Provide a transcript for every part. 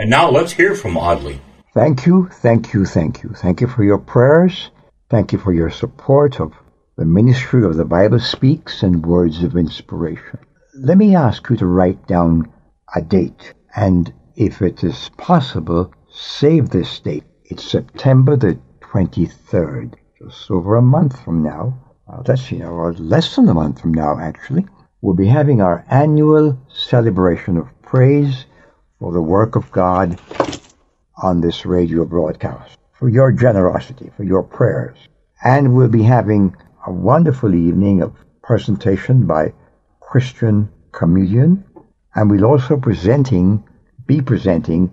And now let's hear from Audley. Thank you, thank you, thank you. Thank you for your prayers. Thank you for your support of the ministry of the Bible Speaks and Words of Inspiration. Let me ask you to write down a date, and if it is possible, save this date. It's September the 23rd, just over a month from now. Well, that's, you know, or less than a month from now, actually. We'll be having our annual celebration of praise for the work of God on this radio broadcast, for your generosity, for your prayers. And we'll be having a wonderful evening of presentation by Christian comedian, and we'll also presenting, be presenting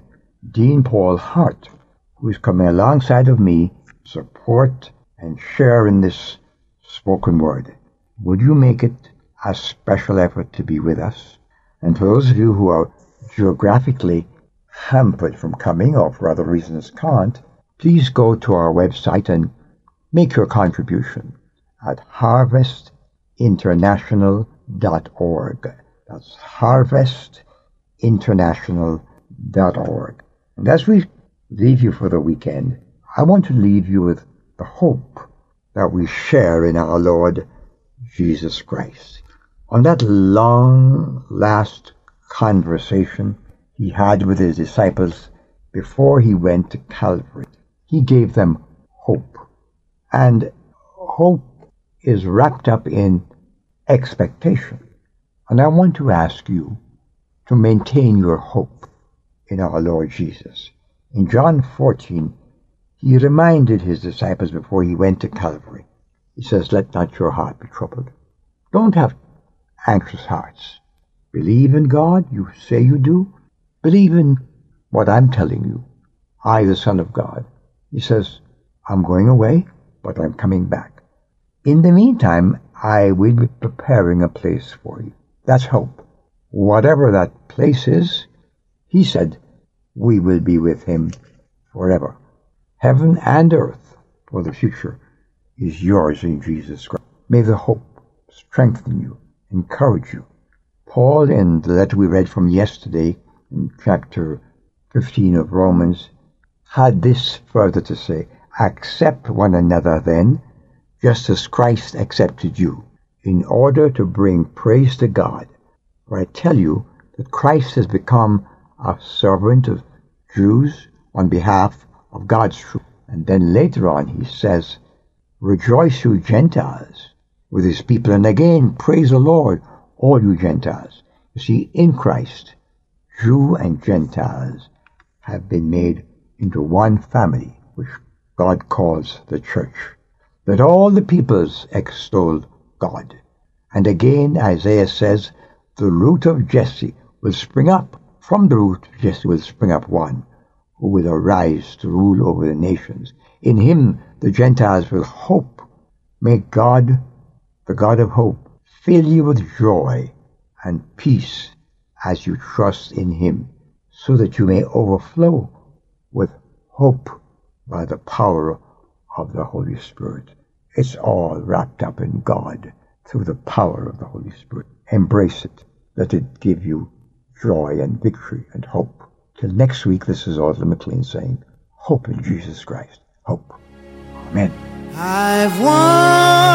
Dean Paul Hart, who's coming alongside of me, support and share in this spoken word. Would you make it a special effort to be with us? And for those of you who are geographically hampered from coming or for other reasons can't, please go to our website and make your contribution at harvestinternational.org. That's harvestinternational.org. And as we leave you for the weekend, I want to leave you with the hope that we share in our Lord Jesus Christ. On that long last conversation he had with his disciples before he went to Calvary. He gave them hope. And hope is wrapped up in expectation. And I want to ask you to maintain your hope in our Lord Jesus. In John 14, he reminded his disciples before he went to Calvary. He says, Let not your heart be troubled. Don't have anxious hearts. Believe in God, you say you do. Believe in what I'm telling you. I, the Son of God. He says, I'm going away, but I'm coming back. In the meantime, I will be preparing a place for you. That's hope. Whatever that place is, he said, we will be with him forever. Heaven and earth for the future is yours in Jesus Christ. May the hope strengthen you, encourage you, Paul, in the letter we read from yesterday, in chapter 15 of Romans, had this further to say Accept one another then, just as Christ accepted you, in order to bring praise to God. For I tell you that Christ has become a servant of Jews on behalf of God's truth. And then later on he says, Rejoice, you Gentiles, with his people, and again praise the Lord all you Gentiles. You see, in Christ, Jew and Gentiles have been made into one family, which God calls the church. That all the peoples extol God. And again, Isaiah says, the root of Jesse will spring up. From the root of Jesse will spring up one who will arise to rule over the nations. In him the Gentiles will hope. May God, the God of hope, fill you with joy and peace as you trust in Him, so that you may overflow with hope by the power of the Holy Spirit. It's all wrapped up in God through the power of the Holy Spirit. Embrace it. Let it give you joy and victory and hope. Till next week, this is Audley McLean saying, Hope in Jesus Christ. Hope. Amen. I've wandered